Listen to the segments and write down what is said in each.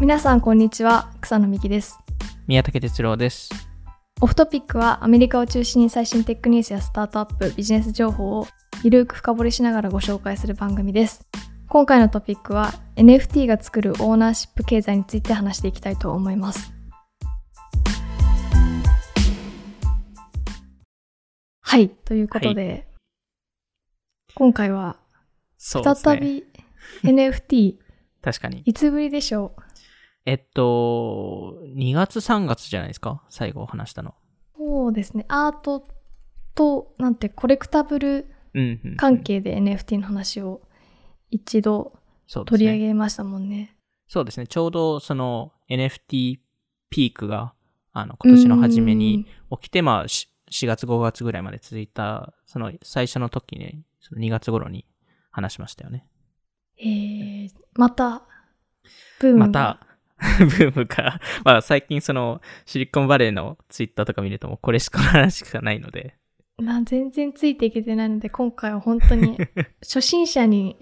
皆さんこんにちは草野美希です宮武哲郎です。オフトピックはアメリカを中心に最新テックニュースやスタートアップビジネス情報をゆるく深掘りしながらご紹介する番組です今回のトピックは NFT が作るオーナーシップ経済について話していきたいと思いますはいということで、今回はそうですね。再び NFT 確かに。いつぶりでしょう？えっと、2月3月じゃないですか？最後話したの。そうですねアートとなんてコレクタブル。関係で NFT の話を一度。取り上げましたもんね。そうですね。ちょうどその NFT ピークが、あの、今年の初めに起きて、まあ、し4月5月ぐらいまで続いた、その最初の時に、その2月頃に話しましたよね。えー、また、ブームがまた、ブームが、まあ最近そのシリコンバレーのツイッターとか見るともうこれしか話しかないので、な全然ついていけてないので、今回は本当に 初心者に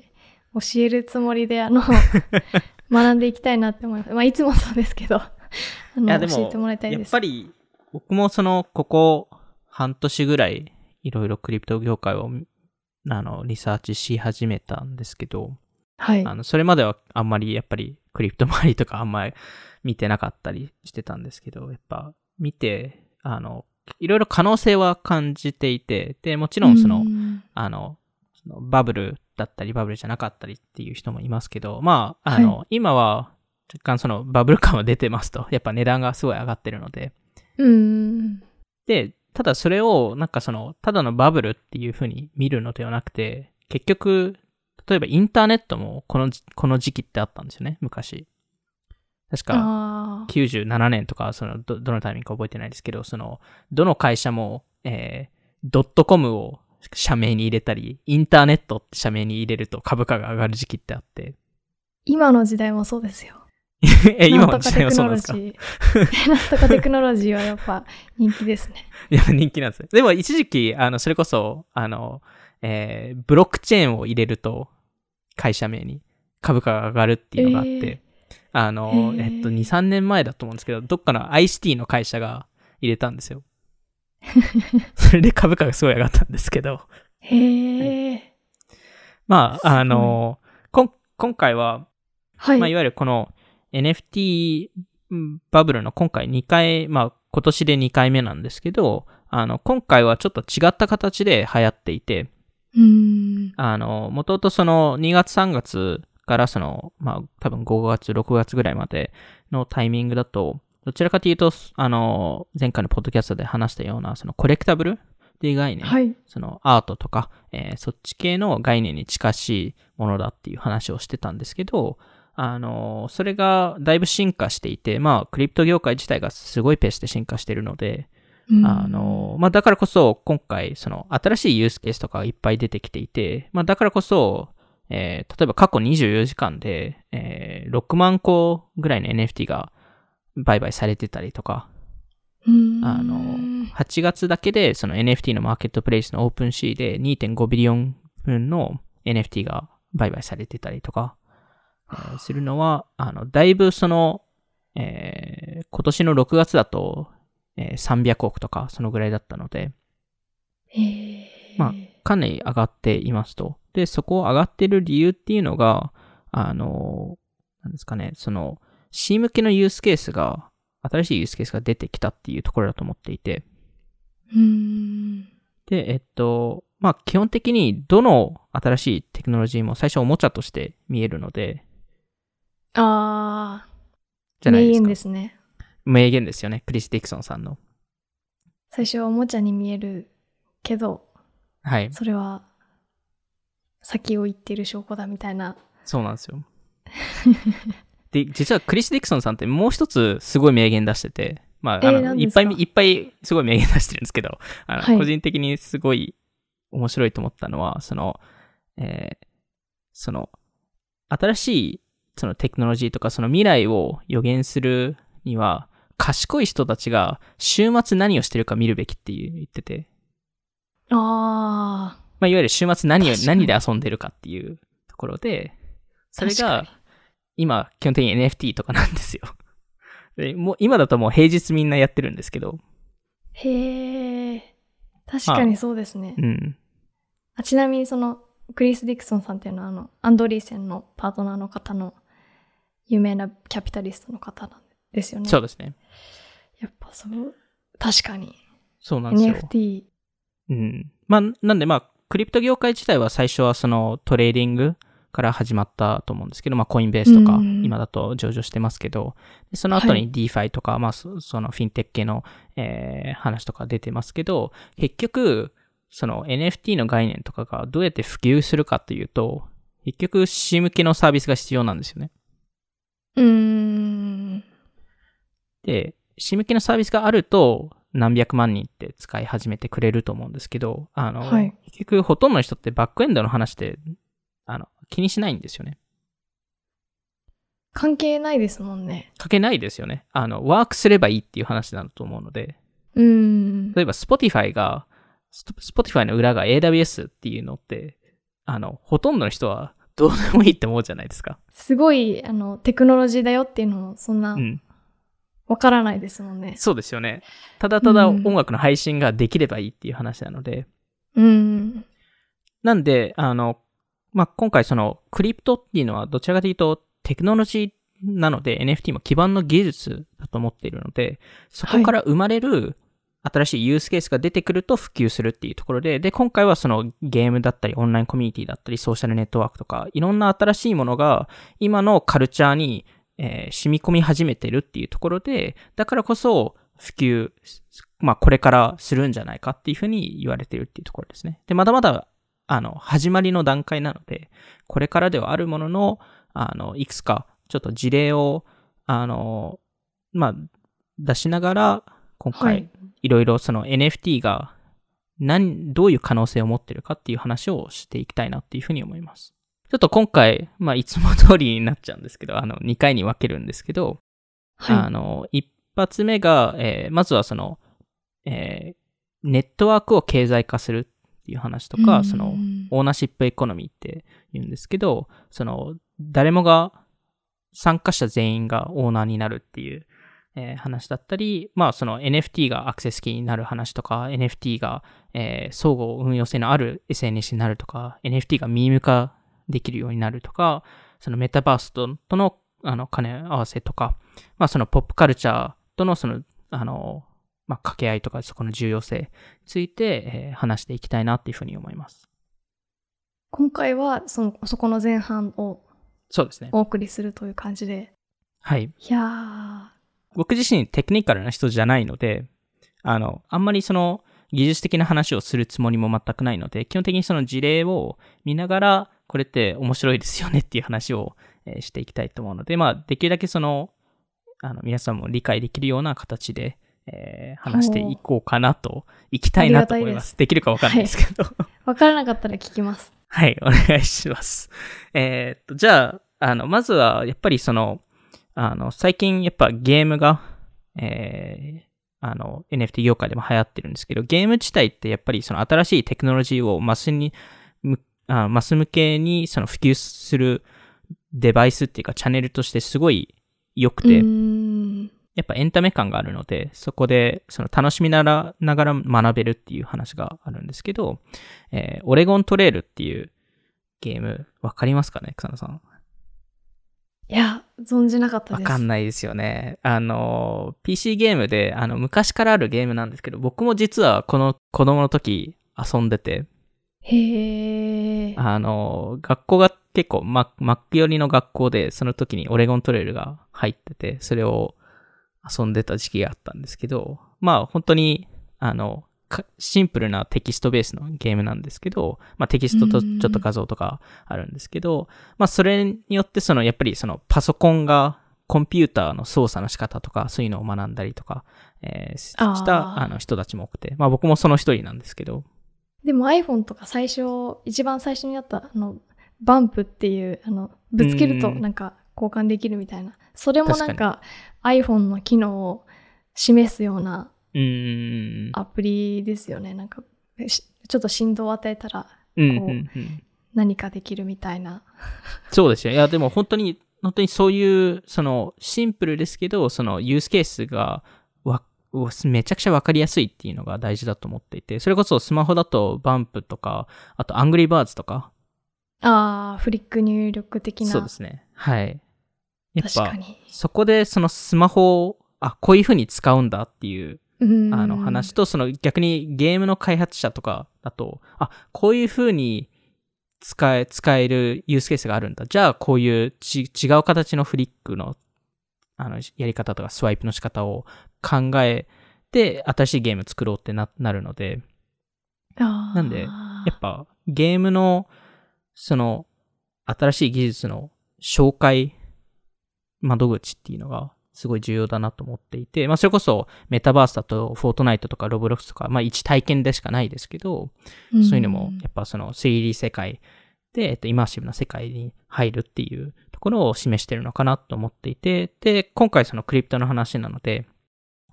教えるつもりで、あの、学んでいきたいなって思います。まあ、いつもそうですけど、あの教えてもらいたいやです。っぱり、僕もその、ここ半年ぐらい、いろいろクリプト業界を、あの、リサーチし始めたんですけど、はい。あの、それまではあんまりやっぱりクリプト周りとかあんまり見てなかったりしてたんですけど、やっぱ見て、あの、いろいろ可能性は感じていて、で、もちろんその、うんあの、そのバブルだったり、バブルじゃなかったりっていう人もいますけど、まあ、あの、は今は若干そのバブル感は出てますと、やっぱ値段がすごい上がってるので、うん。で、ただそれを、なんかその、ただのバブルっていう風に見るのではなくて、結局、例えばインターネットもこのじ、この時期ってあったんですよね、昔。確か、ああ。97年とか、その、ど、どのタイミングか覚えてないですけど、その、どの会社も、えー、ドットコムを社名に入れたり、インターネットって社名に入れると株価が上がる時期ってあって。今の時代もそうですよ。え、今のなんとか？テ時代はそうクノロジなんですか。なんとかテクノロジーはやっぱ人気ですね。や、人気なんですね。でも一時期、あの、それこそ、あの、えー、ブロックチェーンを入れると、会社名に株価が上がるっていうのがあって、えーあの、へーえっと、2、3年前だと思うんですけど、どっかの ICT の会社が入れたんですよ。それで株価がすごい上がったんですけど、へえ。まあ、すごいあの、こん今回は、はい。まあ、いわゆるこの NFT バブルの今回2回、まあ、今年で2回目なんですけど、あの、今回はちょっと違った形で流行っていて。あの、もともとその2月3月からその、まあ、多分5月、6月ぐらいまでのタイミングだと、どちらかというと、あの、前回のポッドキャストで話したような、そのコレクタブルっていう概念、はい。そのアートとか、えーそっち系の概念に近しいものだっていう話をしてたんですけど、あの、それがだいぶ進化していて、まあ、クリプト業界自体がすごいペースで進化しているので、うん。あの、まあ、だからこそ、今回、その、新しいユースケースとかがいっぱい出てきていて、まあ、だからこそ、えー例えば過去24時間で、えー6万個ぐらいの NFT が売買されてたりとか、あの、8月だけで、その NFT のマーケットプレイスのオープンシーで2.5ビリオン分の NFT が売買されてたりとか、えーするのは、あの、だいぶその、えー今年の6月だと、えー300億とか、そのぐらいだったので。まあかなり上がっていますと。で、そこを上がってる理由っていうのが、あの、なんですかね、その、C 向けのユースケースが、新しいユースケースが出てきたっていうところだと思っていて。で、えっと、まあ、基本的にどの新しいテクノロジーも最初おもちゃとして見えるので、ああ。じゃないですか。名言ですね。名言ですよね。クリス・ディクソンさんの。最初はおもちゃに見えるけど、はい。それは先を言ってる証拠だみたいな。そうなんですよ。で、実はクリス・ディクソンさんってもう一つすごい名言出してて、まあ、あえーの、何ですか？いっぱい、いっぱいすごい名言出してるんですけど、あの、はい個人的にすごい面白いと思ったのは、その、えーその、新しいそのテクノロジーとかその未来を予言するには、賢い人たちが週末何をしてるか見るべきっていう言ってて、ああ。まあ、いわゆる週末何を何で遊んでるかっていうところで、それが今、基本的に NFT とかなんですよ。でもう今だともう平日みんなやってるんですけど、へえ。確かにそうですね。うん。あちなみにそのクリス・ディクソンさんっていうのはあのアンドリーセンのパートナーの方の有名なキャピタリストの方なんですよね。そうですね。やっぱそう、確かに。そうなんですよ。NFT。うん。まあ、なんでまあ、クリプト業界自体は最初はそのトレーディングから始まったと思うんですけど、まあ、コインベースとか、うん今だと上場してますけど、でその後はに DeFi とか、まあ、そそのフィンテック系の、えー話とか出てますけど、結局、その NFT の概念とかがどうやって普及するかというと、結局、私向けのサービスが必要なんですよね。うーん。で、私向けのサービスがあると、何百万人って使い始めてくれると思うんですけど、あの、はい結局ほとんどの人ってバックエンドの話って、あの、気にしないんですよね。関係ないですもんね。かけないですよね。あの、ワークすればいいっていう話だと思うので、うーん。例えば Spotify が、ス Spotify の裏が AWS っていうのって、あの、ほとんどの人はどうでもいいって思うじゃないですか。すごい、あの、テクノロジーだよっていうのも、そんなう、ん。わからないですもんね。そうですよね。ただただうん音楽の配信ができればいいっていう話なので、うん。なんで、あの、まあ、今回そのクリプトっていうのはどちらかというとテクノロジーなので NFT も基盤の技術だと思っているので、そこから生まれる新しいユースケースが出てくると普及するっていうところで、で、今回はそのゲームだったりオンラインコミュニティだったりソーシャルネットワークとかいろんな新しいものが今のカルチャーに、えー染み込み始めてるっていうところで、だからこそ普及、まあこれからするんじゃないかっていうふうに言われてるっていうところですね。で、まだまだあの、始まりの段階なので、これからではあるものの、あの、いくつか、ちょっと事例を、あの、まあ、出しながら、今は回い、いろいろその NFT が、何、どういう可能性を持ってるかっていう話をしていきたいなっていうふうに思います。ちょっと今回、まあ、いつも通りになっちゃうんですけど、あの、2回に分けるんですけど、あはの、一発目が、えーまずはその、えーネットワークを経済化するっていう話とい。か、うんその、オーナーシップエコノミーって言うんですけど、その、誰もが、参加者全員がオーナーになるっていう、えー話だったり、まあその NFT がアクセスキーになる話とか、NFT が、えー相互運用性のある SNS になるとか、NFT がミーム化できるようになるとか、そのメタバースととのあの兼ね合わせとか、まあそのポップカルチャーとのその、あの、まあ掛け合いとかそこの重要性について、えー話していきたいなっていうふうに思います。今回はそのそこの前半をそうですね。お送りするという感じではい。いや僕自身テクニカルな人じゃないので、あの、あんまりその技術的な話をするつもりも全くないので、基本的にその事例を見ながら、これって面白いですよねっていう話を、えーしていきたいと思うので、まあ、できるだけその、あの、皆さんも理解できるような形で、えー話していこうかなと、いきたいなと思います。できるかわかんないですけど。ーわからなかったら聞きますはい、お願いします。えーっと、じゃあ、あの、まずは、やっぱりその、あの、最近やっぱゲームが、えーあの、NFT 業界でも流行ってるんですけど、ゲーム自体ってやっぱりその新しいテクノロジーをマスに、むあマス向けにその普及するデバイスっていうかチャンネルとしてすごい良くて、やっぱエンタメ感があるので、そこでその楽しみならながら学べるっていう話があるんですけど、えーオレゴントレールっていうゲーム、わかりますかね草野さん？いや存じなかったわですかんないですよね。あの、PC ゲームで、あの、昔からあるゲームなんですけど、僕も実はこの子供の時遊んでて、へえあの、学校が結構ママック寄りの学校で、その時にオレゴントレールが入ってて、それを遊んでた時期があったんですけど、まあ本当に、あの、かシンプルなテキストベースのゲームなんですけど、まあテキストとうん。ちょっと画像とかあるんですけど、まあそれによってそのやっぱりそのパソコンがコンピューターの操作の仕方とかそういうのを学んだりとか、えーしたあの人たちも多くて、まあ僕もその一人なんですけど、でも iPhone とか最初一番最初にあったあのバンプっていうあのぶつけるとうん。なんか交換できるみたいな。それもなんか iPhone の機能を示すような。アプリですよね。なんかしちょっと振動を与えたらうんこううん。うん何かできるみたいな。そうですよ。いや、でも本当に本当にそういう、その、シンプルですけど、その、ユースケースが、わ、めちゃくちゃわかりやすいっていうのが大事だと思っていて、それこそスマホだとバンプとか、あとアングリーバーズとか。ああ、フリック入力的な。そうですね。はい。やっぱ確か、に。そこでそのスマホを、あ、こういう風に使うんだっていう、うんあの話と、その逆にゲームの開発者とかだと、あ、こういう風に使え、使えるユースケースがあるんだ。じゃあ、こういうち違う形のフリックの、あの、やり方とかスワイプの仕方を考えて、新しいゲーム作ろうってな、なるので、なんでやっぱゲームの、その、新しい技術の紹介窓口っていうのがすごい重要だなと思っていて、まあそれこそメタバースだとフォートナイトとかロブロックスとか、まあ一体験でしかないですけど、そういうのもやっぱその 3D 世界で、えっと、イマーシブな世界に入るっていうところを示してるのかなと思っていて、で、今回そのクリプトの話なので、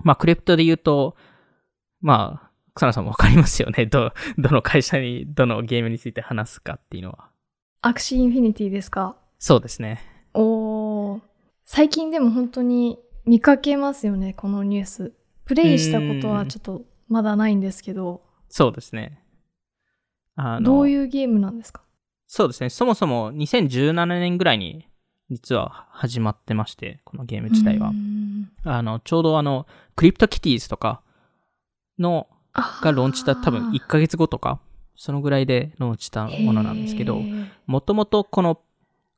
まあクリプトで言うと、まあ、草野さんもわかりますよね。ど、どの会社に、どのゲームについて話すかっていうのは。アクシーインフィニティですか？そうですね。おー最近でも本当に見かけますよね、このニュース。プレイしたことはちょっとまだないんですけど、そうですね。あのどういうゲームなんですか？そうですね。そもそも2017年ぐらいに実は始まってまして、このゲーム自体はう。んあの、ちょうどあの、クリプトキティーズとかの、あがローンチした多分1ヶ月後とか、そのぐらいでローンチしたものなんですけどもともとこの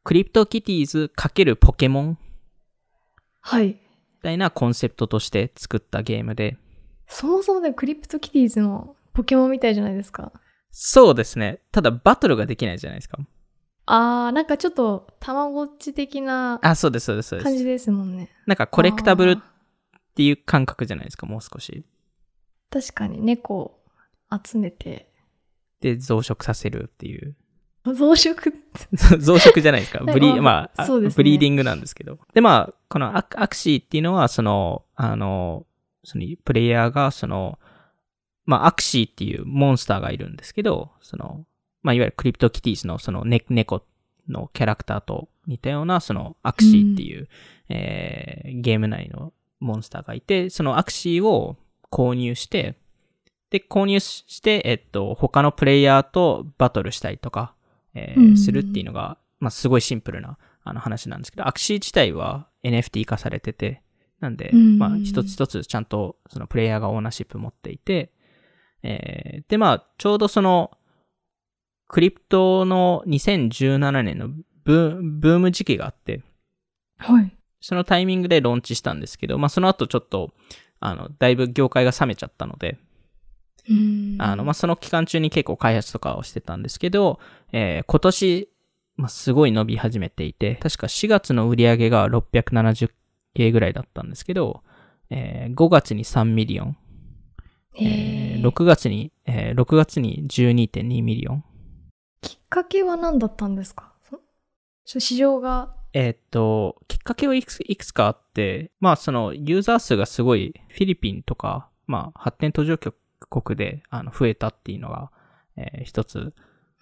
クリプトキティーズ×ポケモンみはい。たいなコンセプトとして作ったゲームで、そもそもでクリプトキティーズのポケモンみたいじゃないですか。そうですね。ただバトルができないじゃないですか。あー、なんかちょっとたまごっち的なあ、そうです、そうです、そうです。感じですもんね。なんかコレクタブルっあていう感覚じゃないですか、もう少し。ー確かに猫を集めて、で、増殖させるっていう。増殖？増殖じゃないですか。ブリまあね breeding なんですけど。で、まあ、このアクアクシーっていうのは、その、あの、その、プレイヤーが、その、まあ、アクシーっていうモンスターがいるんですけど、その、まあ、いわゆるクリプトキティーズのその、ね、猫のキャラクターと似たような、その、アクシーっていう、えーゲーム内のモンスターがいて、そのアクシーを購入して、で、購入して、えっと、他のプレイヤーとバトルしたりとか、えーうんするっていうのが、まあ、すごいシンプルなあの話なんですけど、アクシー自体は NFT 化されてて、なんで、うん。まあ、一つ一つちゃんとそのプレイヤーがオーナーシップ持っていて、えーで、まあ、ちょうどその、クリプトの2017年のブーム時期があって、はい。そのタイミングでローンチしたんですけど、まあ、その後ちょっと、あの、だいぶ業界が冷めちゃったので、うんあの、まあ、その期間中に結構開発とかをしてたんですけど、えー今年、まあ、すごい伸び始めていて、確か4月の売り上げが670K ぐらいだったんですけど、えー5月に3 million、えー6月に、えー6月に12.2 million。きっかけは何だったんですか？市場が、えーっと、きっかけはいくついくつかあって、まあそのユーザー数がすごいフィリピンとか、まあ発展途上国であの増えたっていうのが、えー一つ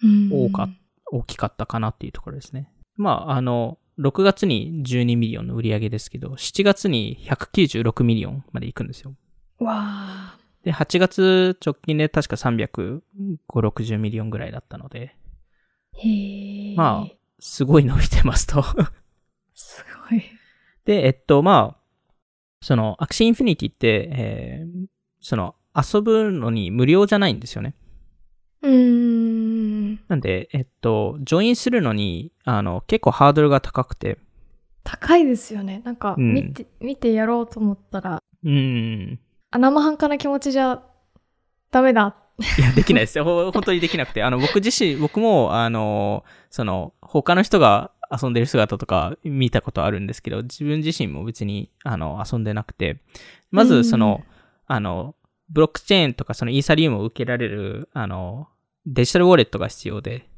うん多かっ大きかったかなっていうところですね。まあ、あの、6月に12 million の売り上げですけど、7月に196 million まで行くんですよ。わあ。で、8月直近で確か350、60 million ぐらいだったので、へえ。まあ、すごい伸びてますと。すごい。で、えっと、まあ、その、アクシーインフィニティって、えーその、遊ぶのに無料じゃないんですよね。うーん。なんで、えっと、ジョインするのに、あの、結構ハードルが高くて、高いですよね。なんか、うん見て、見てやろうと思ったら、うーん、あ、生半可な気持ちじゃダメだ。いや、できないですよ。ほ本当にできなくて。あの、僕自身、僕も、あの、その、他の人が遊んでる姿とか見たことあるんですけど、自分自身も別に、あの、遊んでなくて。まず、その、あの、ブロックチェーンとかそのイーサリウムを受けられる、あの、デジタルウォレットが必要で、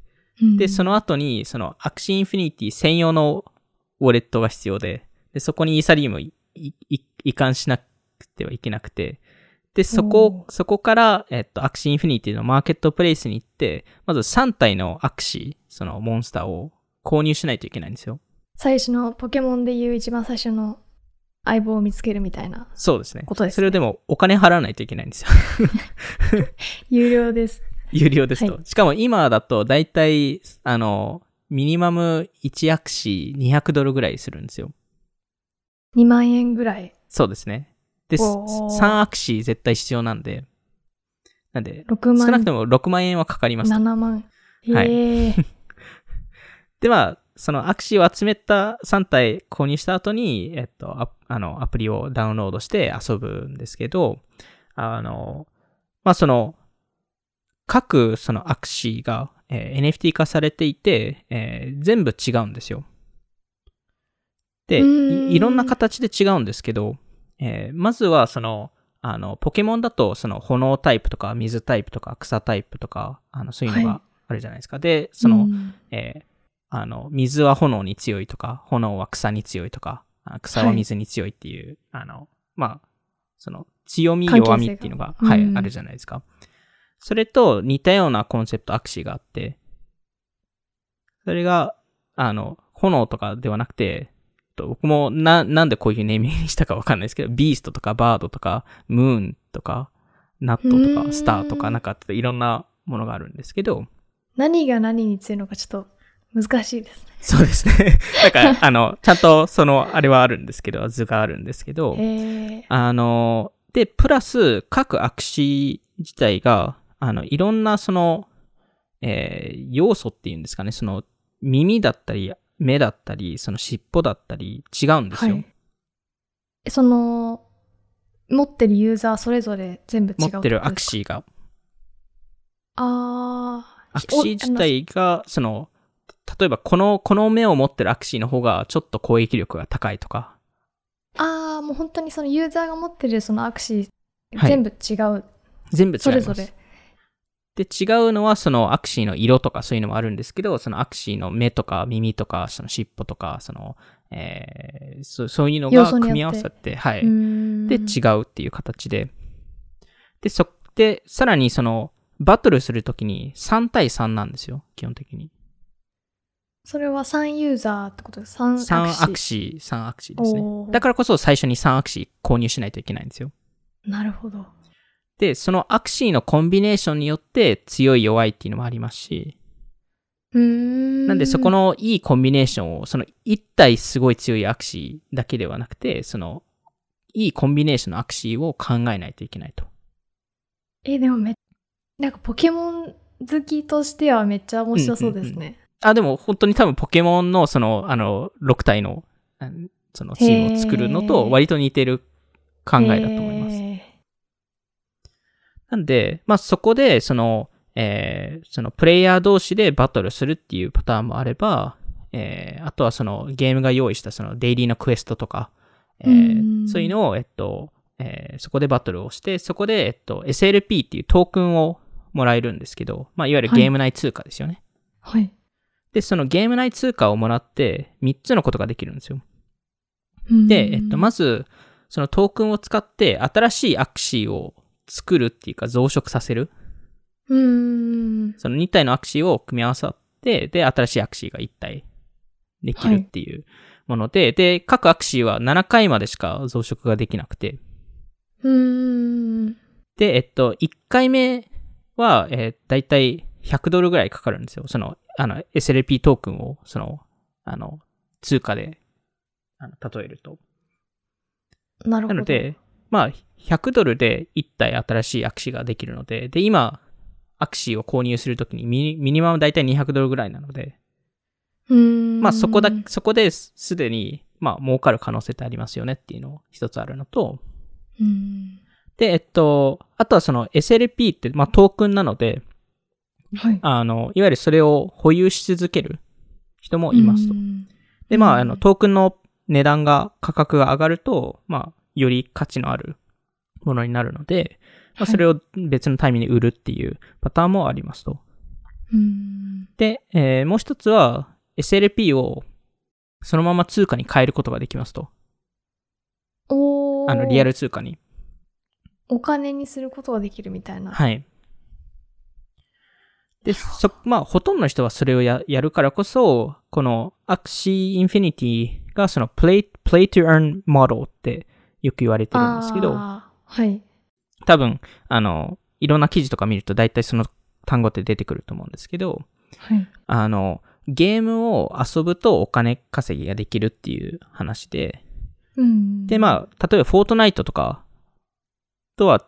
で、その、の後に、その、アクシーインフィニティ専用のウォレットが必要で、で、そこにイーサリウム移管しなくてはいけなくて、で、そこお、そこから、えっと、アクシーインフィニティのマーケットプレイスに行って、まず3体のアクシー、そのモンスターを購入しないといけないんですよ。最初のポケモンでいう一番最初の相棒を見つけるみたいなそうですね。ことですねそれをでもお金払わないといけないんですよ。有料です。有料ですと。はしかも今だと大体、あの、ミニマム1アクシー200ドルぐらいするんですよ。2万円ぐらい。そうですね。で、おー3アクシー絶対必要なんで、なんで、6万少なくとも6万円はかかりますと。7万。へはいえ、で、まあ、そのアクシーを集めた3体購入した後に、えっと、アあの、アプリをダウンロードして遊ぶんですけど、あの、まあ、その、各そのアクシーが、えー NFT 化されていて、えー全部違うんですよ。で、いいろんな形で違うんですけど、えーまずはその、あの、ポケモンだと、その炎タイプとか水タイプとか草タイプとか、あの、そういうのはい。があるじゃないですか。で、その、うん。えーあの、水は炎に強いとか、炎は草に強いとか、あ草は水に強いっていう、あの、まあ、その、強み、弱みっていうのが、はい、うん。あるじゃないですか。それと似たようなコンセプト、アクシーがあって、それが、あの、炎とかではなくて、と僕もな、なんでこういうネーミングにしたかわかんないですけど、ビーストとかバードとか、ムーンとか、ナットとか、スターとか、なんかいろんなものがあるんですけど、何が何に強いのかちょっと難しいですね。そうですね。だから、あの、ちゃんと、その、あれはあるんですけど、図があるんですけど。あの、で、プラス、各アクシー自体が、あの、いろんな、その、えー要素っていうんですかね、その、耳だったり、目だったり、その尻尾だったり、違うんですよ。はい。その、持ってるユーザーそれぞれ全部違う持ってるアクー。シーが。ああ。アクシー自体が、その、例えば、この、この目を持ってるアクシーの方が、ちょっと攻撃力が高いとか、ああ、もう本当にそのユーザーが持ってるそのアクシー、はい全部違う。全部違います。それぞれ。で、違うのは、そのアクシーの色とかそういうのもあるんですけど、そのアクシーの目とか耳とか、その尻尾とか、その、えー、そそういうのが組み合わさって、はい。うーんで、違うっていう形で。で、そ、で、さらにその、バトルするときに3対3なんですよ、基本的に。それは3ユーザーってことです。3 3アクシアクシー、3アクシーですねだからこそ最初に3アクシー購入しないといけないんですよ。ー。なるほど。で、そのアクシーのコンビネーションによって強い弱いっていうのもありますし、うーん。なんでそこのいいコンビネーションを、その一体すごい強いアクシーだけではなくて、そのいいコンビネーションのアクシーを考えないといけないと。え、でもめ、なんかポケモン好きとしてはめっちゃ面白そうですね。あ、でも本当に多分ポケモンのその、あの、6体の、そのチームを作るのと割と似てる考えだと思います。へなんで、まあそこで、その、えーそのプレイヤー同士でバトルするっていうパターンもあれば、えーあとはそのゲームが用意したそのデイリーのクエストとか、えーうんそういうのを、えっと、えーそこでバトルをして、そこで、えっと、SLP っていうトークンをもらえるんですけど、まあいわゆるゲーム内通貨ですよね。ーはい。で、そのゲーム内通貨をもらって、3つのことができるんですよ。うんで、えっと、まず、そのトークンを使って、新しいアクシーを作るっていうか増殖させる。うーん。その2体のアクシーを組み合わさって、で、新しいアクシーが1体できるっていうもので、で、各アクシーは7回までしか増殖ができなくて、うーん。で、えっと、1回目は、えー、だいたい100ドルぐらいかかるんですよ。その、あの、SLP トークンを、その、あの、通貨で、あの、例えると。なるほど。なので、まあ、100ドルで1体新しいアクシーができるので、で、今、アクシーを購入するときにミニミニマムだいたい200ドルぐらいなので、うーん。まあそこだ、そこですすでに、まあ儲かる可能性ってありますよねっていうの一つあるのと、うん。で、えっと、あとはその SLP って、まあトークンなので、はい。あの、いわゆるそれを保有し続ける人もいますとう。んで、まあ、うんあの、トークンの値段が、価格が上がると、まあ、より価値のあるものになるので、まあ、はいそれを別のタイミングで売るっていうパターンもありますと。うん。で、えーもう一つは、SLP をそのまま通貨に変えることができますと。おーあの、リアル通貨に。お金にすることができるみたいな。はい。で、そ、まあ、ほとんどの人はそれをややるからこそ、このアクシーインフィニティがその play, play to earn model ってよく言われてるんですけど、はい。多分、あの、いろんな記事とか見ると大体その単語って出てくると思うんですけど、はい。あの、ゲームを遊ぶとお金稼ぎができるっていう話で、うん。で、まあ、例えばフォートナイトとかとは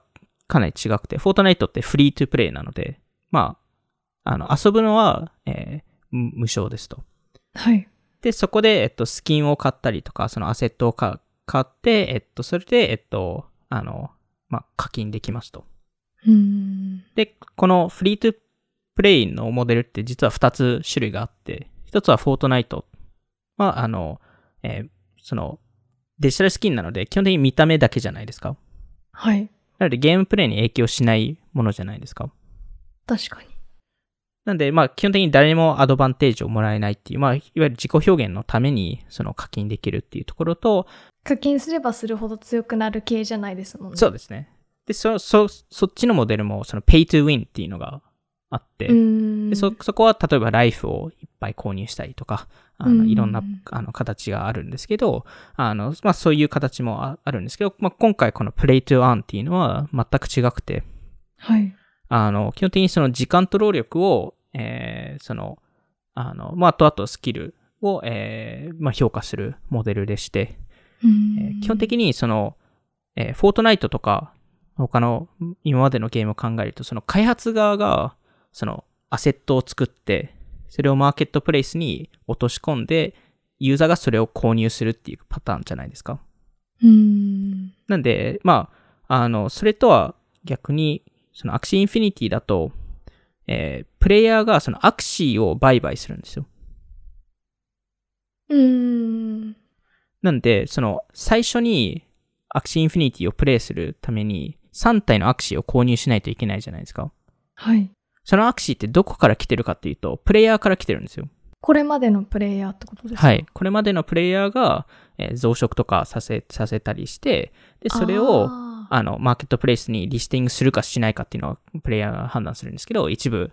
かなり違くて、フォートナイトってフリートゥプレイなので、まあ、あの、遊ぶのは、えー無無償ですと。はい。で、そこで、えっと、スキンを買ったりとか、そのアセットをか買って、えっと、それで、えっと、あの、まあ、課金できますと。うん。で、このフリートゥプレイのモデルって実は2つ種類があって、1つはフォートナイトは、あの、えーその、デジタルスキンなので、基本的に見た目だけじゃないですか。はい。なので、ゲームプレイに影響しないものじゃないですか。確かに。なんで、まあ、基本的に誰にもアドバンテージをもらえないっていう、まあ、いわゆる自己表現のために、その課金できるっていうところと、課金すればするほど強くなる系じゃないですもんね。そうですね。で、そ、そ、そっちのモデルも、その、pay to win っていうのがあって、うん。でそ、そこは例えばライフをいっぱい購入したりとか、あの、うんいろんな、あの、形があるんですけど、あの、まあ、そういう形もああるんですけど、まあ、今回この play to earn っていうのは全く違くて、はい。あの、基本的にその時間と労力を、えー、その、あの、まあ、あとあとスキルを、えー、まあ、評価するモデルでして、うんえー基本的にその、えーフォートナイトとか、他の今までのゲームを考えると、その開発側が、そのアセットを作って、それをマーケットプレイスに落とし込んで、ユーザーがそれを購入するっていうパターンじゃないですか。うん。なんで、まあ、あの、それとは逆に、そのアクシーインフィニティだと、えープレイヤーがそのアクシーを売買するんですよ。うん。なんで、その、最初に、アクシーインフィニティをプレイするために、3体のアクシーを購入しないといけないじゃないですか。はい。そのアクシーってどこから来てるかっていうと、プレイヤーから来てるんですよ。これまでのプレイヤーってことですか？はい。これまでのプレイヤーが、えー増殖とかさせ、させたりして、で、それを、ああの、マーケットプレイスにリスティングするかしないかっていうのは、プレイヤーが判断するんですけど、一部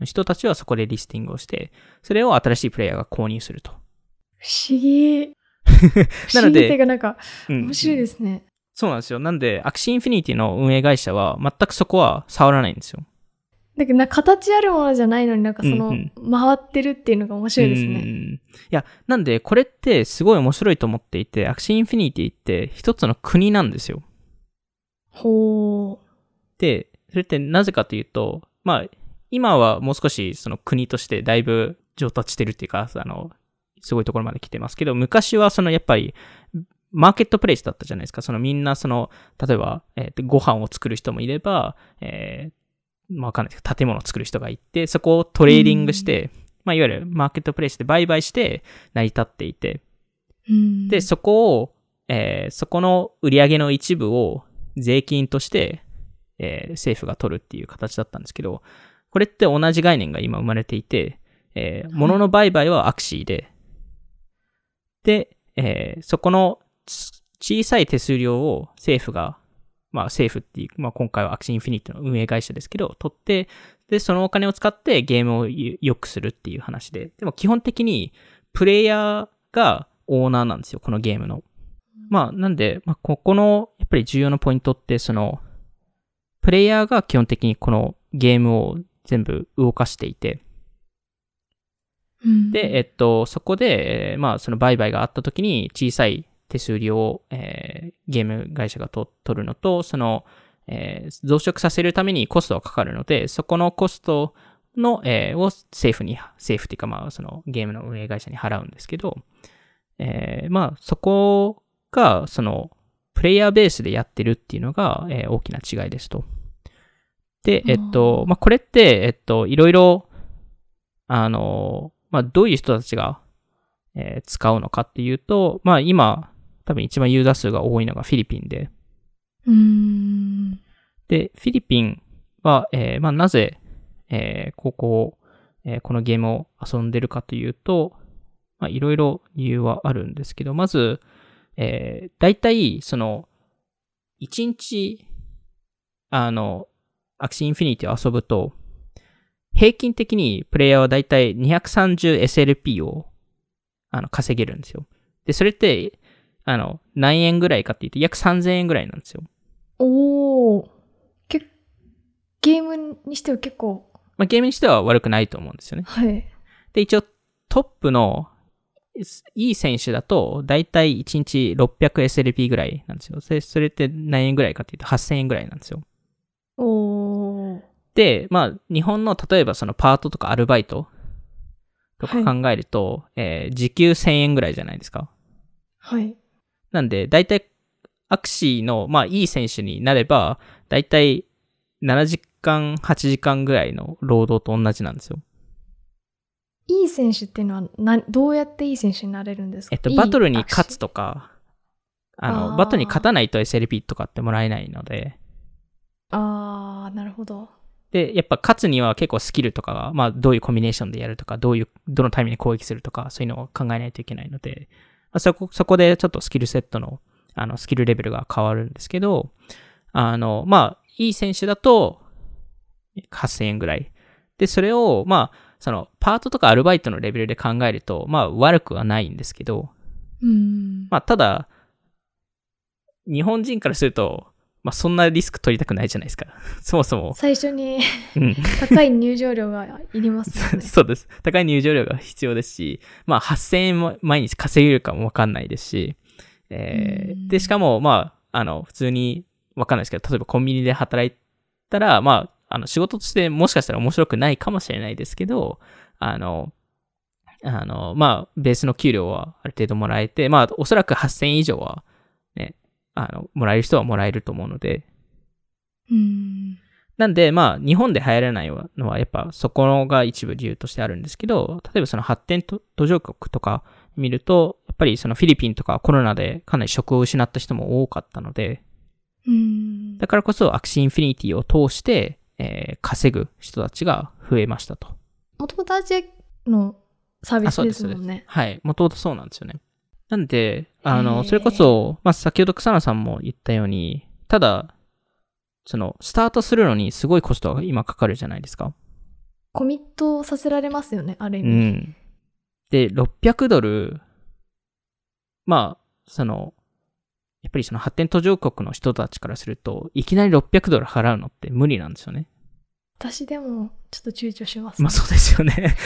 の人たちはそこでリスティングをして、それを新しいプレイヤーが購入すると。ー不思議。なので不思議っていうかなんか、うん面白いですね。そうなんですよ。なんで、アクシーインフィニティの運営会社は全くそこは触らないんですよ。だけどな、形あるものじゃないのになんかその、うん回ってるっていうのが面白いですうね。んいや、なんで、これってすごい面白いと思っていて、アクシーインフィニティって一つの国なんですよ。ほう。で、それってなぜかというと、まあ、今はもう少しその国としてだいぶ上達してるっていうか、あの、すごいところまで来てますけど、昔はそのやっぱり、マーケットプレイスだったじゃないですか。そのみんなその、例えば、えーとご飯を作る人もいれば、えーまあわかんないですけど、建物を作る人がいて、そこをトレーディングして、まあいわゆるマーケットプレイスで売買して成り立っていて、うん。で、そこを、えーそこの売り上げの一部を税金として、えー政府が取るっていう形だったんですけど、これって同じ概念が今生まれていて、えー物の売買はアクシーで、で、えーそこのつ小さい手数料を政府が、まあ政府っていう、まあ今回はアクシーインフィニティの運営会社ですけど、取って、で、そのお金を使ってゲームをよ良くするっていう話で、でも基本的にプレイヤーがオーナーなんですよ、このゲームの。まあ、なんで、まあ、ここの、やっぱり重要なポイントって、その、プレイヤーが基本的にこのゲームを全部動かしていて、うんで、えっと、そこで、えーまあ、その売買があった時に小さい手数料を、えーゲーム会社がと取るのと、その、えー増殖させるためにコストがかかるので、そこのコストの、えーを政府に、政府っていうかまあ、そのゲームの運営会社に払うんですけど、えーまあ、そこが、その、プレイヤーベースでやってるっていうのが、えー大きな違いですと。で、えっと、まあ、これって、えっと、いろいろ、あの、まあ、どういう人たちが、えー使うのかっていうと、まあ、今、多分一番ユーザー数が多いのがフィリピンで、うん。で、フィリピンは、えーまあ、なぜ、えーここを、えーこのゲームを遊んでるかというと、まあ、いろいろ理由はあるんですけど、まず、えー、大体、その、1日、あの、アクシーインフィニティを遊ぶと、平均的にプレイヤーはだいたい 230SLP をあの稼げるんですよ。で、それって、あの、何円ぐらいかっていうと約3000円ぐらいなんですよ。おー。けゲームにしては結構、まあ、ゲームにしては悪くないと思うんですよね。はい。で、一応トップのいい選手だと、だいたい1日 600SLP ぐらいなんですよ。それそれって何円ぐらいかっていうと8000円ぐらいなんですよ。おー。で、まあ、日本の例えばそのパートとかアルバイトとか考えると、えー時給1000円ぐらいじゃないですか。はい。なんで、だいたいアクシーの、まあ、いい選手になれば、だいたい7時間、8時間ぐらいの労働と同じなんですよ。いい選手っていうのはな、どうやっていい選手になれるんですか？えっと、いいバトルに勝つ握とか、ああの、ーバトルに勝たないと SLP とかってもらえないので、手あー、なるほど。で、やっぱ勝つには結構スキルとかが、まあ、どういうコンビネーションでやるとか、どういう、どのタイミングで攻撃するとか、そういうのを考えないといけないので、まあ、そこ、そこでちょっとスキルセットの、あの、スキルレベルが変わるんですけど、あの、まあ、いい選手だと、8000円ぐらい。で、それを、まあ、その、パートとかアルバイトのレベルで考えると、まあ、悪くはないんですけど、うん。まあ、ただ、日本人からすると、まあ、そんなリスク取りたくないじゃないですか。そもそも。最初にうん。高い入場料がいりますよね。そうです。高い入場料が必要ですし、まあ、8000円も毎日稼げるかもわかんないですし、えうんー、で、しかも、まあ、あの、普通に、わかんないですけど、例えばコンビニで働いたら、まあ、あの、仕事としてもしかしたら面白くないかもしれないですけど、あの、あの、まあ、ベースの給料はある程度もらえて、まあ、おそらく8000円以上は、ね、あの、もらえる人はもらえると思うので、うん。なんで、まあ、日本で流行らないのは、やっぱそこが一部理由としてあるんですけど、例えばその発展途上国とか見ると、やっぱりそのフィリピンとかコロナでかなり職を失った人も多かったので、うん。だからこそアクシーインフィニティを通して、えー稼ぐ人たちが増えましたと。もともとアジアのサービあ、スですもんね。はい。もともとそうなんですよね。なんで、あの、それこそ、まあ、先ほど草野さんも言ったように、ただ、その、スタートするのにすごいコストが今かかるじゃないですか。コミットさせられますよね、ある意う味。ん。で、600ドル、まあ、その、やっぱりその発展途上国の人たちからすると、いきなり600ドル払うのって無理なんですよね。私でもちょっと躊躇します。まあそうですよね。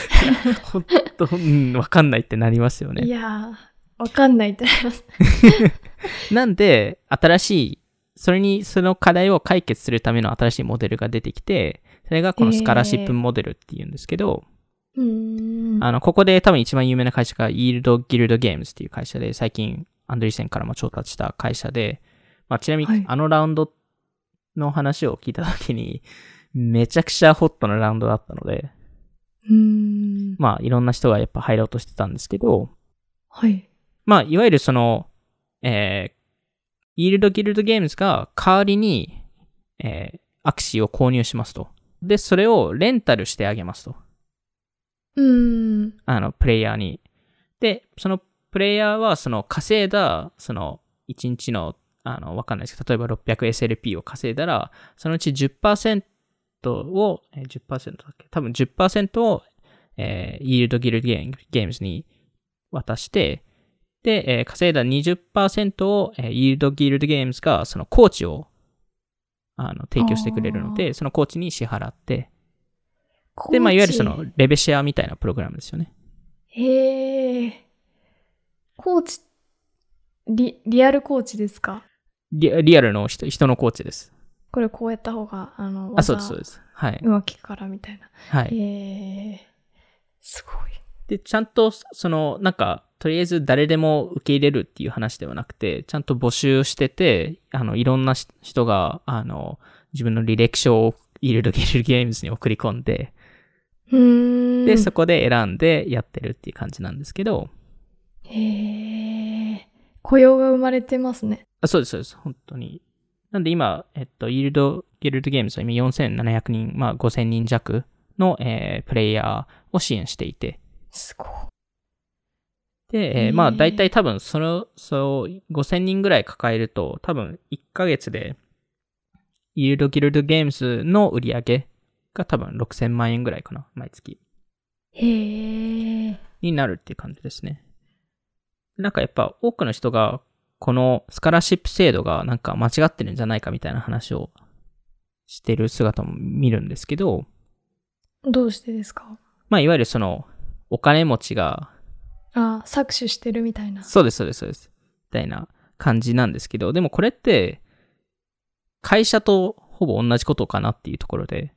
ほんと、うん、わかんないってなりますよいね。やー、わかんないってなります。なんで、新しい、それに、その課題を解決するための新しいモデルが出てきて、それがこのスカラシップモデルっていうんですけど、うーん。あの、ここで多分一番有名な会社が、イールド・ギルド・ゲームズっていう会社で、最近、アンドリーセンからも調達した会社で、まあ、ちなみはいに、あのラウンドの話を聞いたときに、めちゃくちゃホットなラウンドだったので。まあ、いろんな人がやっぱ入ろうとしてたんですけど、はい。まあ、いわゆるその、えー、イールド・ギルド・ゲームズが代わりに、えー、アクシーを購入しますと。で、それをレンタルしてあげますと。うーん。あの、プレイヤーに。で、そのプレイヤーは、その稼いだ、その、1日の、あの、わかんないですけど、例えば 600SLP を稼いだら、そのうち10%を、えー10%だっけ？多分10%を、えー、イールドギルドゲームズに渡して、で、えー稼いだ20%を、えー、イールドギルドゲームズが、そのコーチを、あの、提供してくれるのあで、そのコーチに支払って、で、まあ、いわゆるその、レベシェアみたいなプログラムですよね。へえ。コーチ、リ、リアルコーチですか？リリアルの人人のコーチです。これこうやった方が、あの、あ、そうです、そうです。はい。うまくいくからみたいな。はい。へえ。すごい。で、ちゃんと、その、なんか、とりあえず誰でも受け入れるっていう話ではなくて、ちゃんと募集してて、あの、いろんなし人が、あの、自分の履歴書をイールドギルドゲームズに送り込んで、ん。で、そこで選んでやってるっていう感じなんですけど、へえ。雇用が生まれてますね。あそうです、そうです。本当に。なんで今、えっと、イールドギルドゲームズは今4700人、まあ5000人弱の、えープレイヤーを支援していて、すごい。で、えへーーまあ大体多分その、そう、5000人ぐらい抱えると、多分1ヶ月で、イールドギルドゲームズの売り上げが多分6000万円ぐらいかな、毎月。へえ。になるっていう感じですね。なんかやっぱ多くの人が、このスカラシップ制度がなんか間違ってるんじゃないかみたいな話をしてる姿も見るんですけど、どうしてですか？まあいわゆるその、お金持ちが、あ搾取してるみたいな。そうですそうですそうです。みたいな感じなんですけど、でもこれって、会社とほぼ同じことかなっていうところで、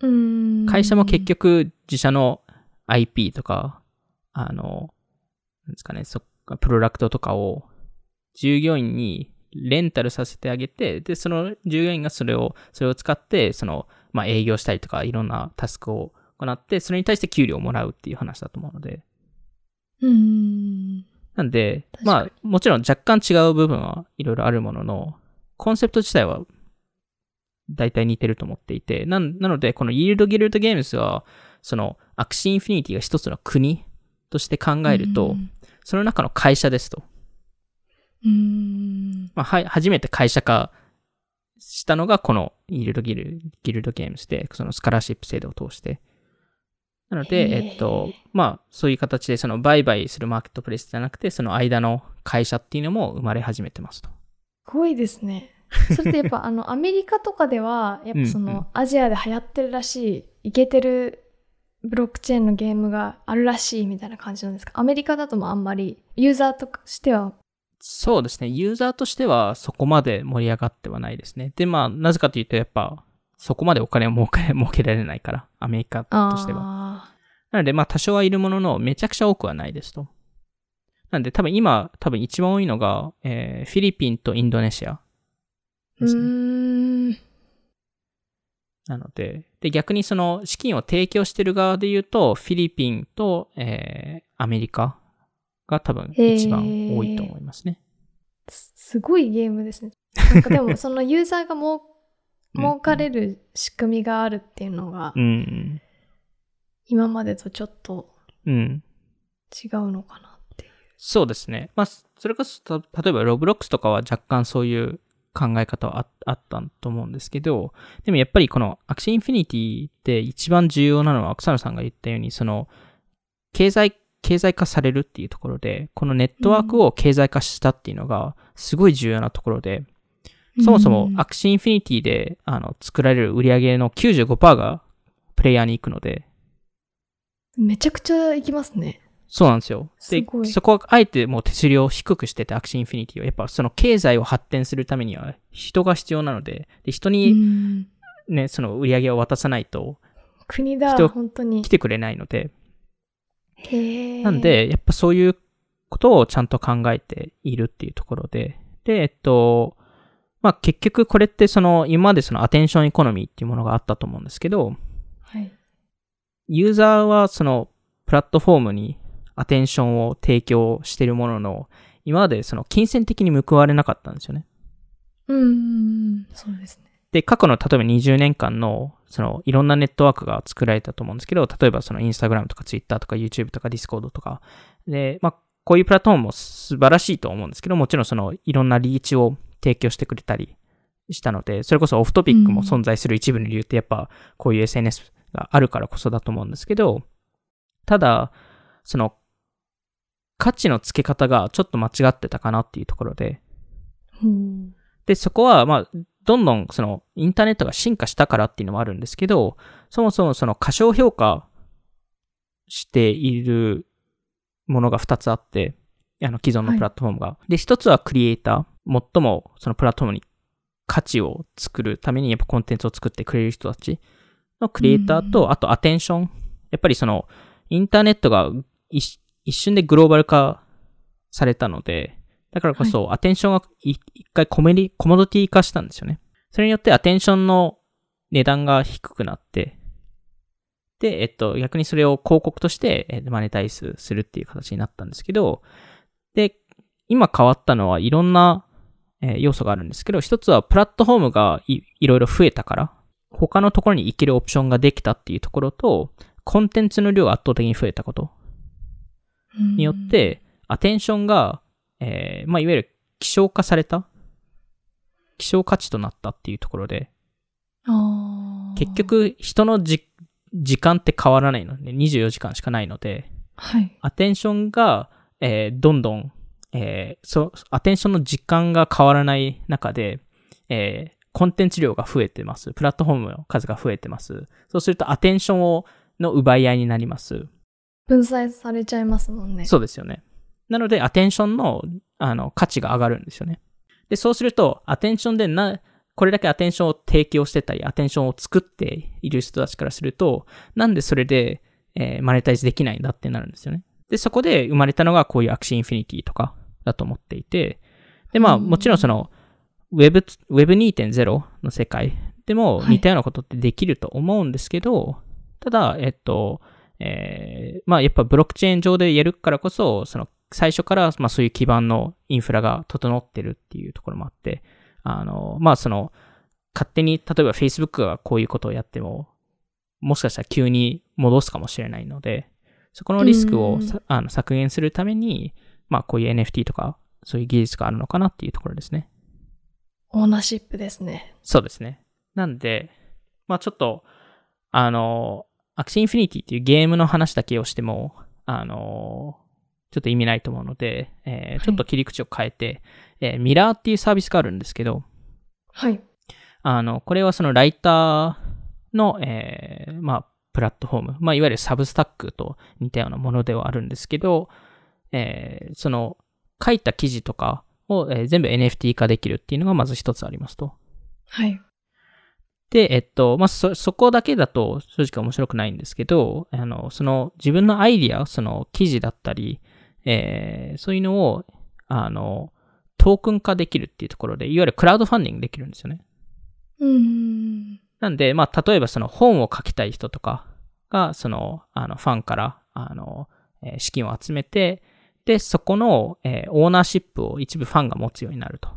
うーん。会社も結局自社の IP とか、あの、なんですかね、そプロダクトとかを従業員にレンタルさせてあげて、で、その従業員がそれを、それを使って、その、まあ、営業したりとか、いろんなタスクを行って、それに対して給料をもらうっていう話だと思うので。うーん。なんで、まあ、もちろん若干違う部分はいろいろあるものの、コンセプト自体は大体似てると思っていて、ななので、このイールド・ギルド・ゲームズは、その、アクシー・インフィニティが一つの国として考えると、うんその中の会社ですと。うーん。まあ、は、初めて会社化したのがこのイールドギルギルドゲームズで、そのスカラーシップ制度を通して。なので、えっと、まあ、そういう形で、その売買するマーケットプレイスじゃなくて、その間の会社っていうのも生まれ始めてますと。すごいですね。それってやっぱあのアメリカとかではやっぱそうんうんのアジアで流行ってるらしいイケてるブロックチェーンのゲームがあるらしいみたいな感じなんですか？アメリカだともあんまりユーザーとしてはそうですね。ユーザーとしてはそこまで盛り上がってはないですね。で、まあ、なぜかというと、やっぱ、そこまでお金を儲け、儲けられないから、アメリカとしては。あなので、まあ、多少はいるものの、めちゃくちゃ多くはないですと。なんで、多分今、多分一番多いのが、えーフィリピンとインドネシアですね。ーんなので、で、逆にその資金を提供してる側で言うと、フィリピンと、えーアメリカが多分一番多いと思いますね。すすごいゲームですねなんかでもそのユーザーがもううん儲かれる仕組みがあるっていうのがうん。今までとちょっとうん。違うのかなっていうそうですね。まあ、それこそ、た例えば、ロブロックスとかは若干そういう考え方はああったと思うんですけど、でもやっぱりこのアクシーインフィニティって一番重要なのは、草野さんが言ったように、その、経済、経済化されるっていうところで、このネットワークを経済化したっていうのが、すごい重要なところで、そもそもアクシーインフィニティで、あの、作られる売り上げの95%がプレイヤーに行くので、めちゃくちゃいきますね。そうなんですよ。で、そこはあえてもう手数料を低くしてて、アクシーインフィニティは。やっぱその経済を発展するためには人が必要なので、で人うにん。ね、その売り上げを渡さないと。国だ人本当に。来てくれないので、へーなんで、やっぱそういうことをちゃんと考えているっていうところで、で、えっと、まあ結局これってその今までそのアテンションエコノミーっていうものがあったと思うんですけど、はい。ユーザーはそのプラットフォームにアテンションを提供しているものの、今までその金銭的に報われなかったんですよね。うんそうですね。で、過去の例えば20年間の、そのいろんなネットワークが作られたと思うんですけど、例えばそのインスタグラムとかツイッターとか YouTube とか Discord とか、で、まあ、こういうプラットフォームも素晴らしいと思うんですけど、もちろんそのいろんなリーチを提供してくれたりしたので、それこそオフトピックも存在する一部の理由ってやっぱこういう SNS があるからこそだと思うんですけど、ただ、その価値の付け方がちょっと間違ってたかなっていうところで、うんで、そこは、まあ、どんどんそのインターネットが進化したからっていうのもあるんですけど、そもそもその過小評価しているものが2つあって、あの既存のプラットフォームが。で、1つはクリエイター。最もそのプラットフォームに価値を作るためにやっぱコンテンツを作ってくれる人たちのクリエイターと、あとアテンション。やっぱりそのインターネットが一一瞬でグローバル化されたので、だからこそ、アテンションがい一回コメディ、コモドティ化したんですよね。それによってアテンションの値段が低くなって、で、えっと、逆にそれを広告としてえーマネタイズするっていう形になったんですけど、で、今変わったのはいろんな、えー要素があるんですけど、一つはプラットフォームがいいろいろ増えたから、他のところに行けるオプションができたっていうところと、コンテンツの量が圧倒的に増えたことによっ、て、アテンションが、えーまあ、いわゆる希少化された希少価値となったっていうところで、あ結、局人のじ時間って変わらないので、24時間しかないので、はい。アテンションが、えーどんどん、えーそう、アテンションの時間が変わらない中で、えーコンテンツ量が増えてます。プラットフォームの数が増えてます。そうするとアテンションを、の奪い合いになります。分散されちゃいますもんね。そうですよね。なので、アテンションの、あの、価値が上がるんですよね。で、そうすると、アテンションでな、これだけアテンションを提供してたり、アテンションを作っている人たちからすると、なんでそれで、えーマネタイズできないんだってなるんですよね。で、そこで生まれたのがこういうアクシーインフィニティとかだと思っていて、で、まあ、うん。もちろんその、Web、Web2.0 の世界でも似たようなことってできると思うんですけど、ただ、えっと、えーまあやっぱブロックチェーン上でやるからこそ、その最初からまあそういう基盤のインフラが整ってるっていうところもあって、あの、まあその、勝手に、例えば Facebook がこういうことをやっても、もしかしたら急に戻すかもしれないので、そこのリスクをさあの削減するために、まあこういう NFT とか、そういう技術があるのかなっていうところですね。オーナーシップですね。そうですね。なんで、まあちょっと、あの、アクシーインフィニティっていうゲームの話だけをしても、あの、ちょっと意味ないと思うので、えーはいちょっと切り口を変えて、えーミラーっていうサービスがあるんですけど、はい。あの、これはそのライターの、えーまあ、プラットフォーム、まあ、いわゆるサブスタックと似たようなものではあるんですけど、えーその、書いた記事とかを、えー全部 NFT 化できるっていうのがまず一つありますと。はい。で、えっと、まあ、そ、そこだけだと正直面白くないんですけど、あの、その自分のアイディア、その記事だったり、えーそういうのを、あの、トークン化できるっていうところで、いわゆるクラウドファンディングできるんですよね。うーん。なんで、まあ、例えばその本を書きたい人とかが、その、あの、ファンから、あの、えー資金を集めて、で、そこの、えーオーナーシップを一部ファンが持つようになると。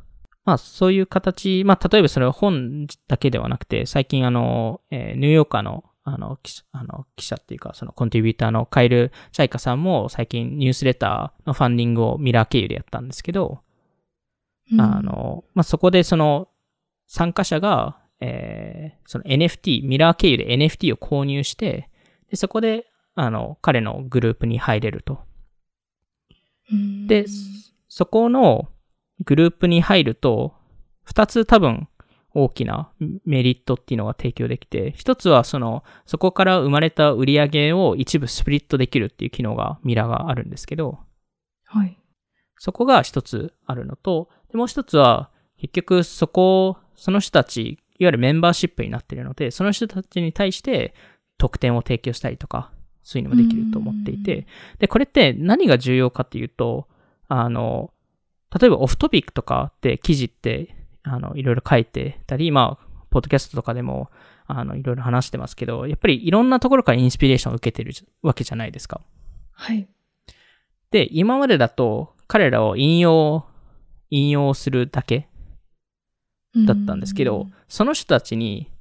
まあ、そういう形、まあ、例えばそれは本だけではなくて、最近あの、えーニューヨーカーの、あの、記者あの記者っていうか、そのコントリビューターのカイル・チャイカさんも最近ニュースレターのファンディングをミラー経由でやったんですけど、うんあ、の、まあ、そこでその参加者が、えーその NFT、ミラー経由で NFT を購入して、でそこで、あの、彼のグループに入れると。うんで、そこのグループに入ると、二つ多分大きなメリットっていうのが提供できて、一つはその、そこから生まれた売り上げを一部スプリットできるっていう機能がミラーがあるんですけど、はい。そこが一つあるのと、でもう一つは、結局そこ、その人たち、いわゆるメンバーシップになっているので、その人たちに対して特典を提供したりとか、そういうのもできると思っていて、で、これって何が重要かっていうと、あの、例えばオフトピックとかって記事って、あの、いろいろ書いてたり、まあ、ポッドキャストとかでも、あの、いろいろ話してますけど、やっぱりいろんなところからインスピレーションを受けてるわけじゃないですか。はい。で、今までだと彼らを引用、引用するだけだったんですけど、その人たちに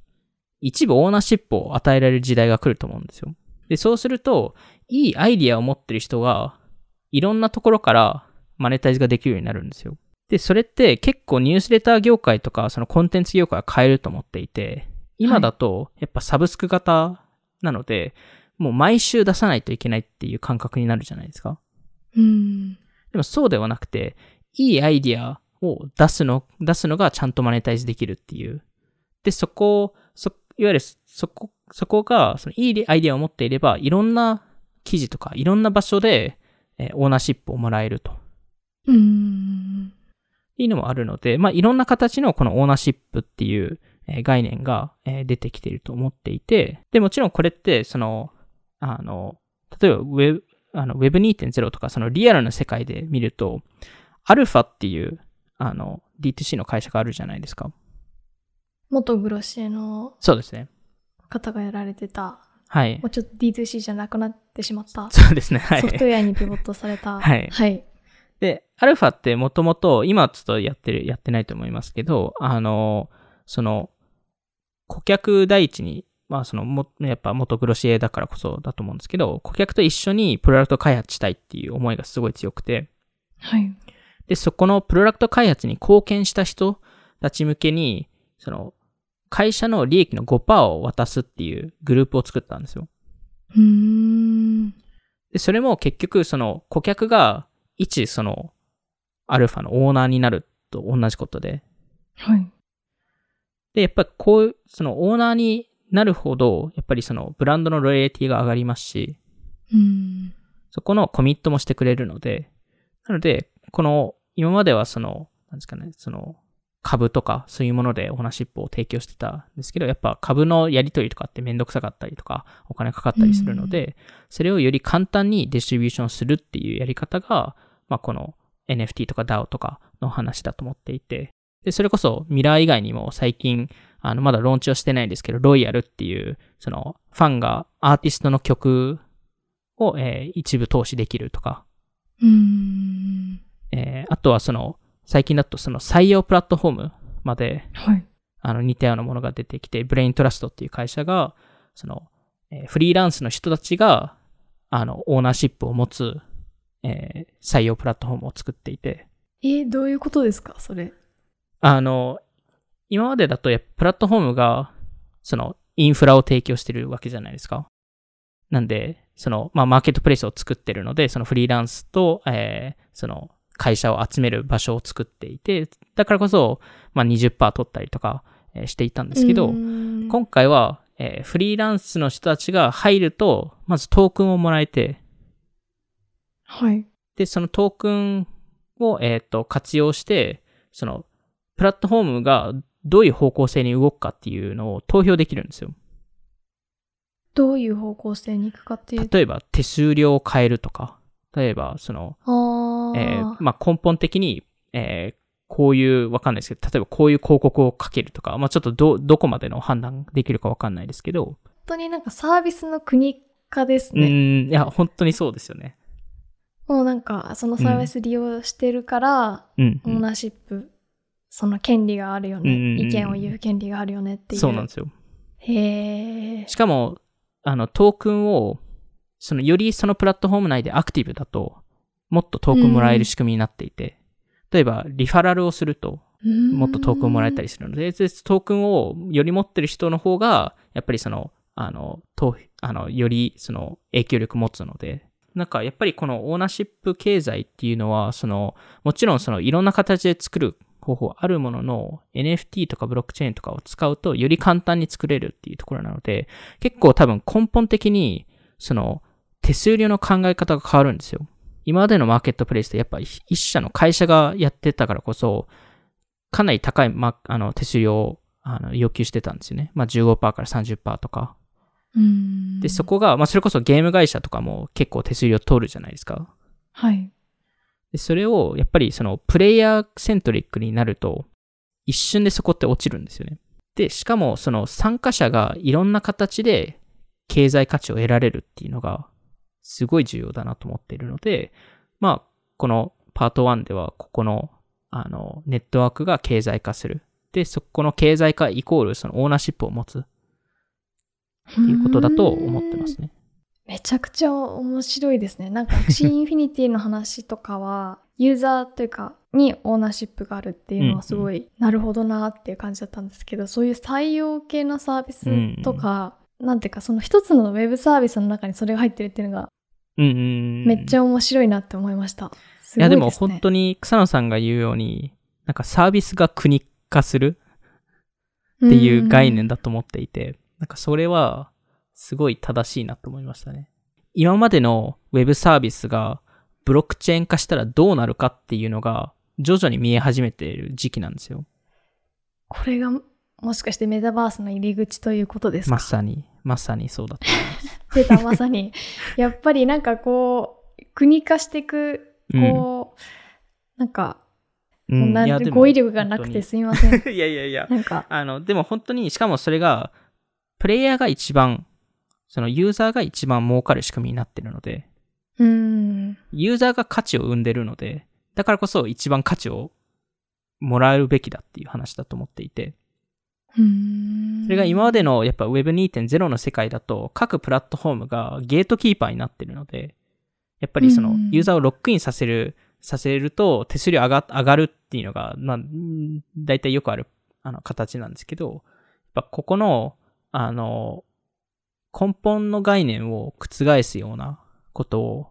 一部オーナーシップを与えられる時代が来ると思うんですよ。で、そうすると、いいアイディアを持ってる人が、いろんなところからマネタイズができるようになるんですよ。で、それって結構ニュースレター業界とか、そのコンテンツ業界は変えると思っていて、今だとやっぱサブスク型なので、もう毎週出さないといけないっていう感覚になるじゃないですか。うん。でもそうではなくて、いいアイディアを出すの、出すのがちゃんとマネタイズできるっていう。で、そこを、そ、いわゆるそこ、そこが、そのいいアイディアを持っていれば、いろんな記事とか、いろんな場所で、えーオーナーシップをもらえると。うん。っていうのもあるので、まあ、いろんな形のこのオーナーシップっていう、えー概念が、えー出てきていると思っていて、で、もちろんこれって、その、あの、例えば Web、あの Web2.0 とか、そのリアルな世界で見ると、アルファっていう、あの、D2C の会社があるじゃないですか。元グロシエのそうですね。方がやられてた、はいも。うちょっと D2C じゃなくなってしまった、そうですね。はいソ。フトウェアにピボットされた。はいはい。で、アルファってもともと、今はちょっとやってる、やってないと思いますけど、あの、その、顧客第一に、まあその、も、やっぱ元グロシエだからこそだと思うんですけど、顧客と一緒にプロダクト開発したいっていう思いがすごい強くて、はい。で、そこのプロダクト開発に貢献した人たち向けに、その、会社の利益の5%を渡すっていうグループを作ったんですよ。うーん。で、それも結局、その顧客が一、その、アルファのオーナーになると同じことで。はい。で、やっぱりこう、そのオーナーになるほど、やっぱりそのブランドのロイヤリティが上がりますし、うん。そこのコミットもしてくれるので、なので、この、今まではその、なんですかね、その、株とかそういうものでオーナーシップを提供してたんですけど、やっぱ株のやり取りとかってめんどくさかったりとか、お金かかったりするので、それをより簡単にディストリビューションするっていうやり方が、まあこの NFT とか DAO とかの話だと思っていて、で、それこそミラー以外にも最近、あの、まだローンチをしてないですけど、ロイヤルっていう、その、ファンがアーティストの曲を、えー一部投資できるとか、うーん。えーあとはその、最近だとその採用プラットフォームまで、はい。あの、似たようなものが出てきて、ブレイントラストっていう会社が、その、えーフリーランスの人たちが、あの、オーナーシップを持つ、えー採用プラットフォームを作っていて、えーどういうことですか？それ。あの、今までだと、プラットフォームが、その、インフラを提供してるわけじゃないですか。なんで、その、まあ、マーケットプレイスを作ってるので、そのフリーランスと、えーその、会社を集める場所を作っていて、だからこそ、まあ、20%取ったりとか、えーしていたんですけど、今回は、えーフリーランスの人たちが入ると、まずトークンをもらえて、はい。で、そのトークンを、えっ、と、活用して、その、プラットフォームがどういう方向性に動くかっていうのを投票できるんですよ。どういう方向性に行くかっていうと。例えば、手数料を変えるとか、例えば、その。えーまあ、根本的に、えーこういう、わかんないですけど、例えばこういう広告をかけるとか、まあ、ちょっとど、どこまでの判断できるかわかんないですけど、本当になんかサービスの国化ですうね。ーん、いや、本当にそうですよね。もうなんか、そのサービス利用してるから、うん、オーナーシップ、その権利があるよね、うんうんうん意見を言う権利があるよねっていう。そうなんですよ。へえ。しかも、あの、トークンを、その、よりそのプラットフォーム内でアクティブだと、もっとトークンもらえる仕組みになっていて、例えば、リファラルをすると、もっとトークンもらえたり。りするので、でトークンをより持ってる人の方が、やっぱりその、あの、とあの、よりその影響力持つので、なんかやっぱりこのオーナーシップ経済っていうのは、その、もちろんそのいろんな形で作る方法あるものの、NFT とかブロックチェーンとかを使うと、より簡単に作れるっていうところなので、結構多分根本的に、その、手数料の考え方が変わるんですよ。今までのマーケットプレイスってやっぱり一社の会社がやってたからこそ、かなり高い、ま、あの手数料をあの要求してたんですよね。まあ、15%から30%とか。うん。で、そこが、まあ、それこそゲーム会社とかも結構手数料取るじゃないですか。はい。で、それを、やっぱりその、プレイヤーセントリックになると、一瞬でそこって落ちるんですよね。で、しかも、その参加者がいろんな形で経済価値を得られるっていうのが、すごい重要だなと思っているので、まあ、このパート1では、ここの、あの、ネットワークが経済化する。で、そこの経済化イコール、そのオーナーシップを持つっていうことだと思ってますね。めちゃくちゃ面白いですね。なんか、シーインフィニティの話とかは、ユーザーというか、にオーナーシップがあるっていうのはすごい、なるほどなっていう感じだったんですけど、そういう採用系のサービスとか、なんていうか、その一つのウェブサービスの中にそれが入ってるっていうのが、うんうんうん。めっちゃ面白いなって思いました。すいや、ごいで、ですもね。本当に草野さんが言うように、なんかサービスが国化するっていう概念だ。だと思っていて、なんかそれはすごい正しいなと思いましたね。今までのウェブサービスがブロックチェーン化したらどうなるかっていうのが徐々に見え始めている時期なんですよ。これが、もしかしてメタバースの入り口ということですか？まさに、まさにそうだと思います。出たまさに。やっぱりなんかこう、国化していく、こう、なんか、うんなん語彙力がなくてすみません。いやいやいや。なんか、あの、でも本当に、しかもそれが、プレイヤーが一番、そのユーザーが一番儲かる仕組みになってるので、うーん。ユーザーが価値を生んでるので、だからこそ一番価値をもらえるべきだっていう話だと思っていて、それが今までのやっぱ Web2.0 の世界だと各プラットフォームがゲートキーパーになってるので、やっぱりそのうんユーザーをロックインさせる、させると手数料上が上がるっていうのが、まあ、ん大体よくあるあの形なんですけど、ぱここの、あの、根本の概念を覆すようなことを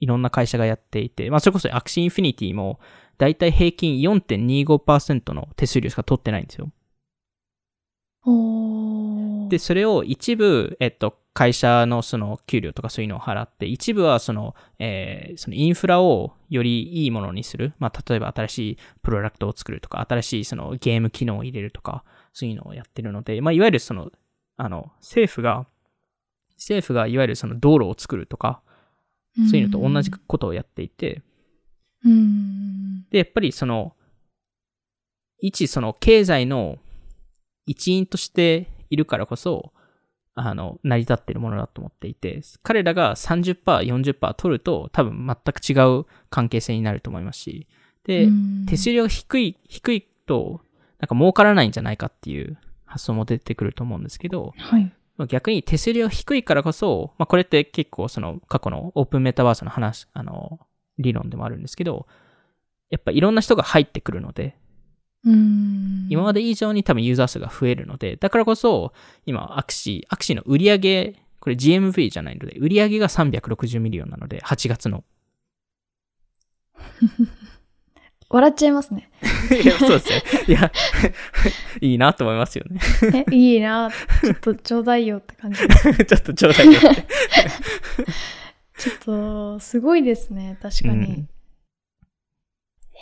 いろんな会社がやっていて、まあそれこそアクシーインフィニティもだいたい平均4.25%の手数料しか取ってないんですよ。で、それを一部、えっと、会社のその給料とかそういうのを払って、一部はその、えー、そのインフラをよりいいものにする。まあ、例えば新しいプロダクトを作るとか、新しいそのゲーム機能を入れるとか、そういうのをやってるので、まあ、いわゆるその、あの、政府が、政府がいわゆるその道路を作るとか、そういうのと同じことをやっていて、で、やっぱりその、一その経済の一員としているからこそ、あの、成り立っているものだと思っていて、彼らが30%、40%取ると多分全く違う関係性になると思いますし、で、手数料が低い、低いと、なんか儲からないんじゃないかっていう発想も出てくると思うんですけど、はい。逆に手数料低いからこそ、まあこれって結構その過去のオープンメタバースの話、あの、理論でもあるんですけど、やっぱいろんな人が入ってくるので、今まで以上に多分ユーザー数が増えるので、だからこそ、今、アクシー、アクシーの売り上げ、これ GMV じゃないので、売り上げが360ミリオンなので、8月の。笑っちゃいますね。いや、そうですね。いや、いいなと思いますよね。え、いいなちょっとちょうだいよって感じ。ちょっとちょうだいよって。ちょっと、すごいですね、確かに。うん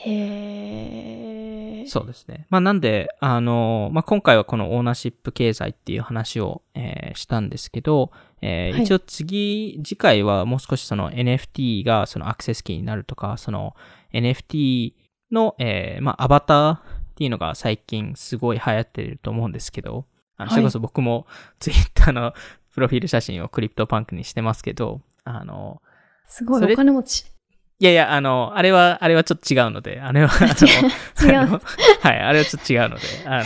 へそうですね。まあなんで、あの、まあ今回はこのオーナーシップ経済っていう話を、えー、したんですけど、えーはい、一応次、次回はもう少しその NFT がそのアクセスキーになるとか、その NFT の、えー、まあアバターっていうのが最近すごい流行ってると思うんですけど、あの、それこそ僕も Twitter の プロフィール写真をクリプトパンクにしてますけど、あの、すごいお金持ち。いやいや、あの、あれは、あれはちょっと違うので、あれは、あの、違う。はい、あれはちょっと違うので、あ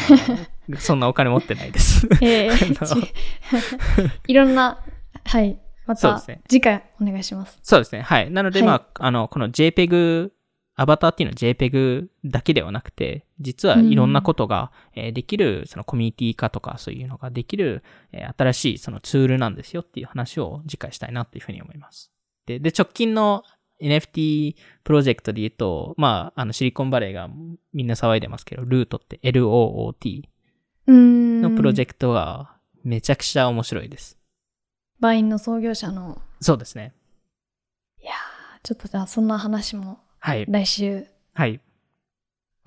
の、そんなお金持ってないです。ええー、いろんな、はい。また、次回お願いします。そうですね。はい。なので、はい、まあ、あの、この JPEG、アバターっていうのは JPEG だけではなくて、実はいろんなことが、えできる、そのコミュニティ化とかそういうのができる、え新しいそのツールなんですよっていう話を次回したいなっていうふうに思います。で、で、直近の NFT プロジェクトで言うと、まあ、あの、シリコンバレーがみんな騒いでますけど、ルートって LOOT のプロジェクトはめちゃくちゃ面白いです。バインの創業者の。そうですね。いやー、ちょっとじゃあそんな話も、はい。来週、はい。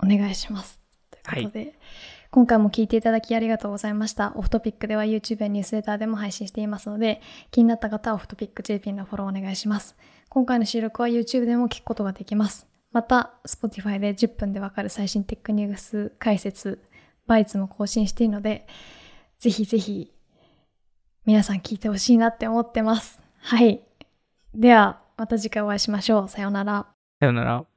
お願いします。ということで、はい、今回も聞いていただきありがとうございました。オフトピックでは YouTube やニュースレターでも配信していますので、気になった方はオフトピック JP のフォローお願いします。今回の収録は YouTube でも聞くことができます。また、Spotify で10分でわかる最新テックニュース解説、バイツも更新しているので、ぜひぜひ皆さん聞いてほしいなって思ってます。はい。では、また次回お会いしましょう。さようなら。さようなら。